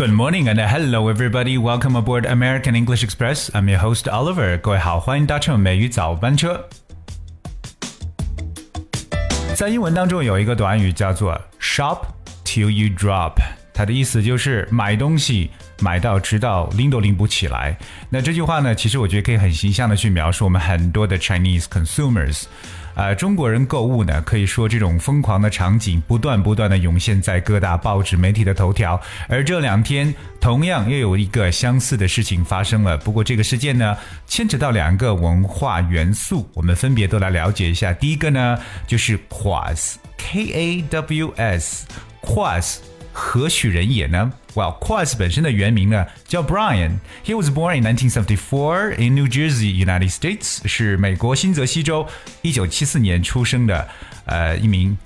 Good morning and hello everybody. Welcome aboard American English Express. I'm your host Oliver. 各位好，欢迎搭乘美语早班车。在英文当中有一个短语叫做 “shop till you drop”，它的意思就是买东西买到直到拎都拎不起来。那这句话呢，其实我觉得可以很形象的去描述我们很多的 Chinese consumers。呃，中国人购物呢，可以说这种疯狂的场景不断不断的涌现在各大报纸媒体的头条。而这两天，同样又有一个相似的事情发生了。不过这个事件呢，牵扯到两个文化元素，我们分别都来了解一下。第一个呢，就是 Quas，K A W S，Quas。何许人也呢？Well, Quas 本身的原名呢叫 Brian. He was born in 1974 in New Jersey, United States. 是美国新泽西州1974年出生的，呃，一名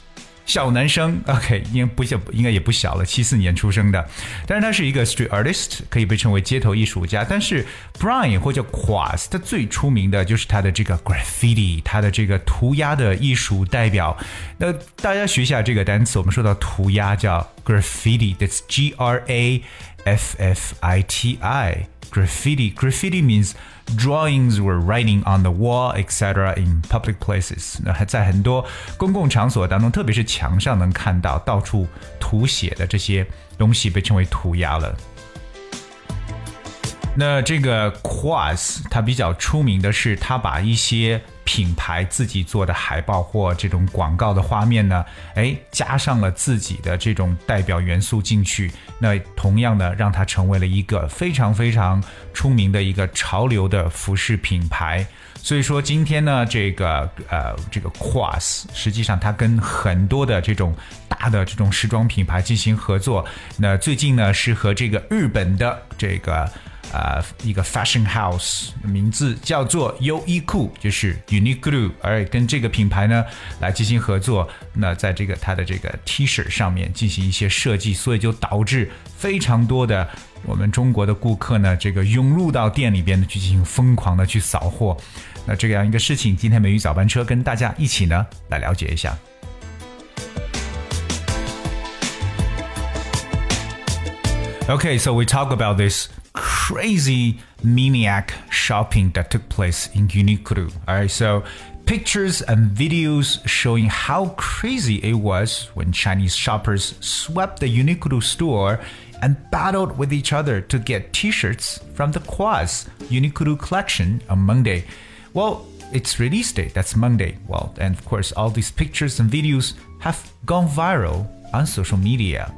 小男生，OK，应该不小，应该也不小了，七四年出生的。但是他是一个 street artist，可以被称为街头艺术家。但是 Brian 或者 Quas，他最出名的就是他的这个 graffiti，他的这个涂鸦的艺术代表。那大家学一下这个单词，我们说到涂鸦叫 graffiti，that's G R A F F I T I。graffiti. Graffiti means drawings were writing on the wall, etc. in public places. 那还在很多公共场所当中，特别是墙上能看到到处涂写的这些东西，被称为涂鸦了。那这个 Quas 它比较出名的是，它把一些品牌自己做的海报或这种广告的画面呢，哎，加上了自己的这种代表元素进去，那同样的让它成为了一个非常非常出名的一个潮流的服饰品牌。所以说今天呢，这个呃，这个 Quas 实际上它跟很多的这种大的这种时装品牌进行合作。那最近呢，是和这个日本的这个。啊，一个 fashion house 名字叫做优衣库，就是 Uniqlo，而跟这个品牌呢来进行合作，那在这个它的这个 T 恤上面进行一些设计，所以就导致非常多的我们中国的顾客呢，这个涌入到店里边呢去进行疯狂的去扫货。那这样一个事情，今天美语早班车跟大家一起呢来了解一下。Okay, so we talk about this crazy maniac shopping that took place in Uniqlo. All right, so pictures and videos showing how crazy it was when Chinese shoppers swept the Uniqlo store and battled with each other to get t-shirts from the Quas Uniqlo collection on Monday. Well, it's release day, that's Monday. Well, and of course, all these pictures and videos have gone viral on social media.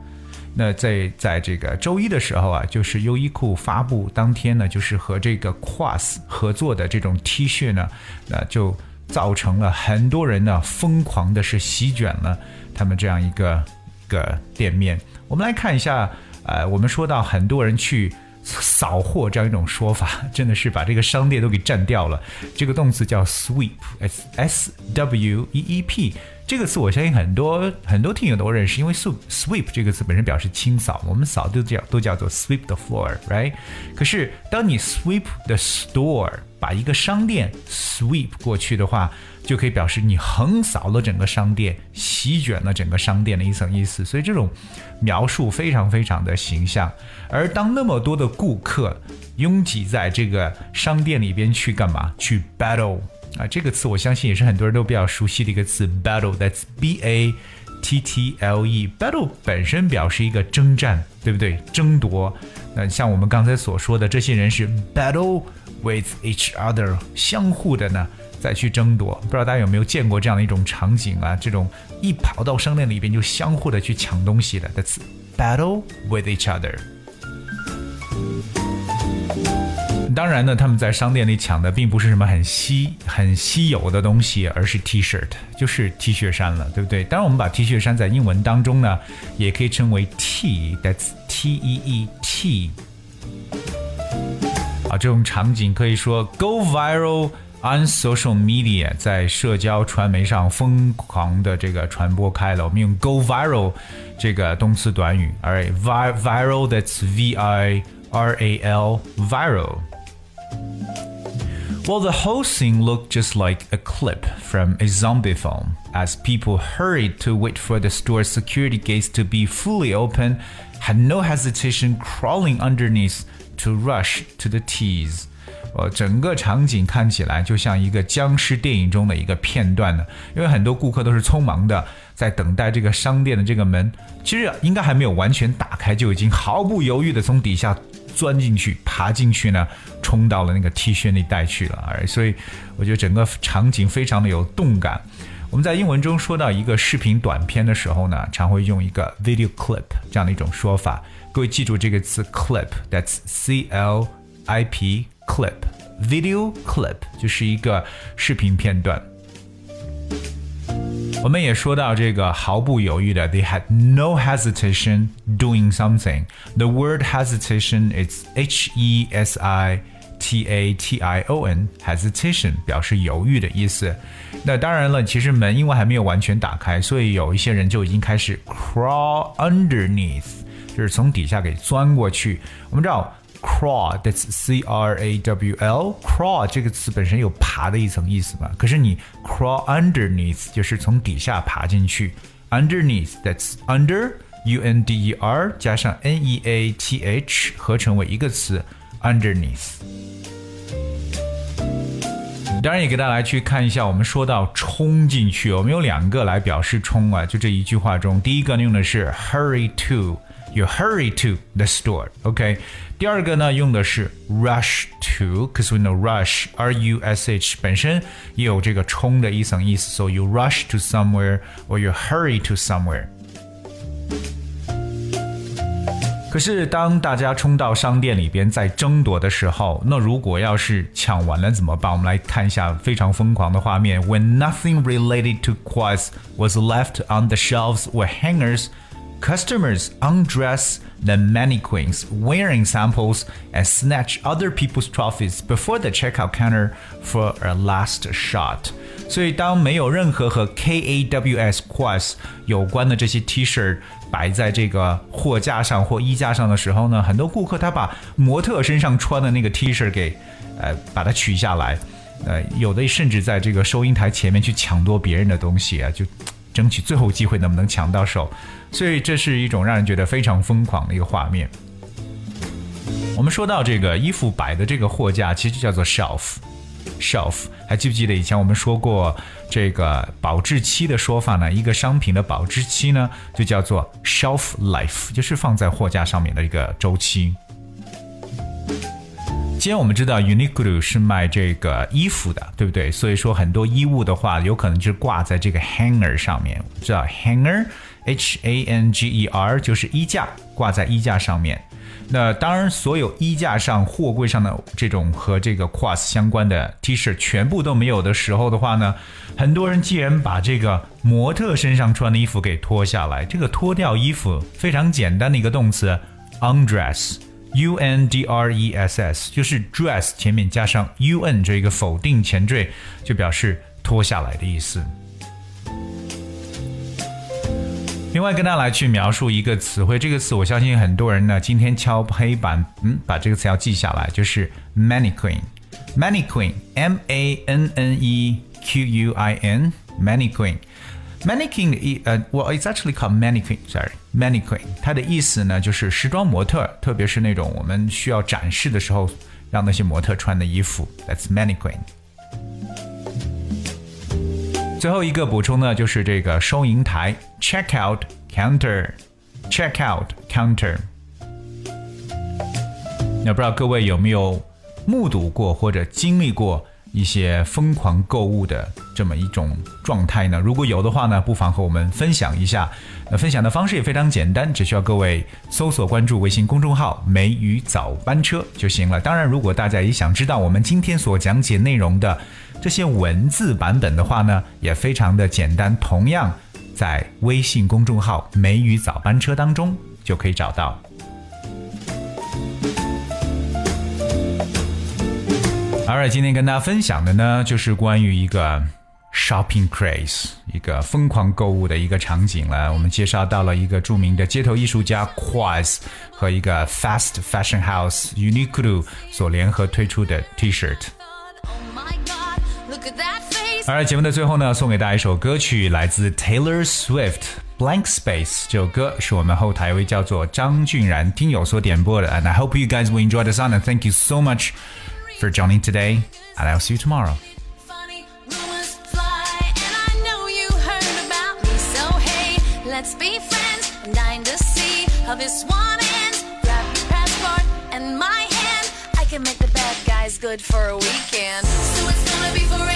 那在在这个周一的时候啊，就是优衣库发布当天呢，就是和这个 Quas 合作的这种 T 恤呢，那就造成了很多人呢疯狂的是席卷了他们这样一个个店面。我们来看一下，呃，我们说到很多人去扫货这样一种说法，真的是把这个商店都给占掉了。这个动词叫 sweep，s s w e e p。这个词我相信很多很多听友都认识，因为 sweep sweep 这个词本身表示清扫，我们扫都叫都叫做 sweep the floor，right？可是当你 sweep the store，把一个商店 sweep 过去的话，就可以表示你横扫了整个商店，席卷了整个商店的一层意思。所以这种描述非常非常的形象。而当那么多的顾客拥挤在这个商店里边去干嘛？去 battle。啊，这个词我相信也是很多人都比较熟悉的一个词，battle，that's b a t t l e。battle 本身表示一个征战，对不对？争夺。那像我们刚才所说的，这些人是 battle with each other，相互的呢再去争夺。不知道大家有没有见过这样的一种场景啊？这种一跑到商店里边就相互的去抢东西的，that's battle with each other。当然呢，他们在商店里抢的并不是什么很稀、很稀有的东西，而是 T-shirt，就是 T 恤衫了，对不对？当然，我们把 T 恤衫在英文当中呢，也可以称为 T，that's T-E-E-T。啊，这种场景可以说 go viral on social media，在社交传媒上疯狂的这个传播开了。我们用 go viral 这个动词短语，alright，viral that's V-I-R-A-L viral。Well, the whole scene looked just like a clip from a zombie film. As people hurried to wait for the store's security gates to be fully open, had no hesitation crawling underneath to rush to the teas. 呃，整个场景看起来就像一个僵尸电影中的一个片段呢，因为很多顾客都是匆忙的在等待这个商店的这个门，其实应该还没有完全打开，就已经毫不犹豫的从底下。 钻进去，爬进去呢，冲到了那个 T 恤那带去了，而所以我觉得整个场景非常的有动感。我们在英文中说到一个视频短片的时候呢，常会用一个 video clip 这样的一种说法。各位记住这个词 clip，that's C L I P clip，video clip 就是一个视频片段。我们也说到这个毫不犹豫的，they had no hesitation doing something. The word hesitation is H E S I T A T I O N hesitation 表示犹豫的意思。那当然了，其实门因为还没有完全打开，所以有一些人就已经开始 crawl underneath，就是从底下给钻过去。我们知道。 Crawl，that's C R A W L。Crawl 这个词本身有爬的一层意思嘛，可是你 crawl underneath 就是从底下爬进去。Underneath，that's under U N D E R 加上 N E A T H 合成为一个词，underneath。当然也给大家来去看一下，我们说到冲进去，我们有两个来表示冲啊，就这一句话中，第一个用的是 hurry to。 you hurry to the store. OK，第二个呢用的是 rush to，cause we know rush R U S H 本身也有这个冲的一层意思，so you rush to somewhere or you hurry to somewhere。可是当大家冲到商店里边在争夺的时候，那如果要是抢完了怎么办？我们来看一下非常疯狂的画面。When nothing related to quads was left on the shelves or hangers. Customers undress the mannequins wearing samples and snatch other people's trophies before the checkout counter for a last shot. 所以，当没有任何和 K A W S Quas 有关的这些 T 恤摆在这个货架上或衣架上的时候呢，很多顾客他把模特身上穿的那个 T 恤给呃把它取下来，呃，有的甚至在这个收银台前面去抢夺别人的东西啊，就 争取最后机会能不能抢到手。所以这是一种让人觉得非常疯狂的一个画面。我们说到这个衣服摆的这个货架，其实就叫做 shelf，shelf。还记不记得以前我们说过这个保质期的说法呢？一个商品的保质期呢，就叫做 shelf life，就是放在货架上面的一个周期。既然我们知道 Uniqlo 是卖这个衣服的，对不对？所以说很多衣物的话，有可能就是挂在这个 hanger 上面。我们知道 hanger。H A N G E R 就是衣架，挂在衣架上面。那当然，所有衣架上、货柜上的这种和这个 Quas 相关的 T 恤全部都没有的时候的话呢，很多人既然把这个模特身上穿的衣服给脱下来，这个脱掉衣服非常简单的一个动词 undress u n d r e s s 就是 dress 前面加上 u n 这一个否定前缀，就表示脱下来的意思。另外跟大家来去描述一个词汇，这个词我相信很多人呢今天敲黑板，嗯，把这个词要记下来，就是 mannequin，mannequin，m a n n e q u i n，mannequin。的意呃，well it's actually called mannequin，sorry，mannequin，它的意思呢就是时装模特，特别是那种我们需要展示的时候，让那些模特穿的衣服，that's mannequin。最后一个补充呢，就是这个收银台 checkout counter，checkout counter。那不知道各位有没有目睹过或者经历过？ 一些疯狂购物的这么一种状态呢？如果有的话呢，不妨和我们分享一下。那分享的方式也非常简单，只需要各位搜索关注微信公众号“梅雨早班车”就行了。当然，如果大家也想知道我们今天所讲解内容的这些文字版本的话呢，也非常的简单，同样在微信公众号“梅雨早班车”当中就可以找到。Alright，今天跟大家分享的呢，就是关于一个 shopping craze，一个疯狂购物的一个场景了。我们介绍到了一个着名的街头艺术家 Quaz 和一个 fast fashion house Uniqlo 所联合推出的 T-shirt。 而节目的最后呢，送给大家一首歌曲，来自 Taylor Swift。Blank Space 这首歌是我们后台一位叫做张俊然听友所点播的，and I hope you guys will enjoy the song and thank you so much for joining today and I'll see you tomorrow. Let's be friends and dine to see how this one ends. Grab your passport and my hand. I can make the bad guys good for a weekend. So it's gonna be forever.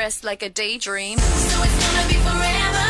Dressed like a daydream. So it's gonna be forever.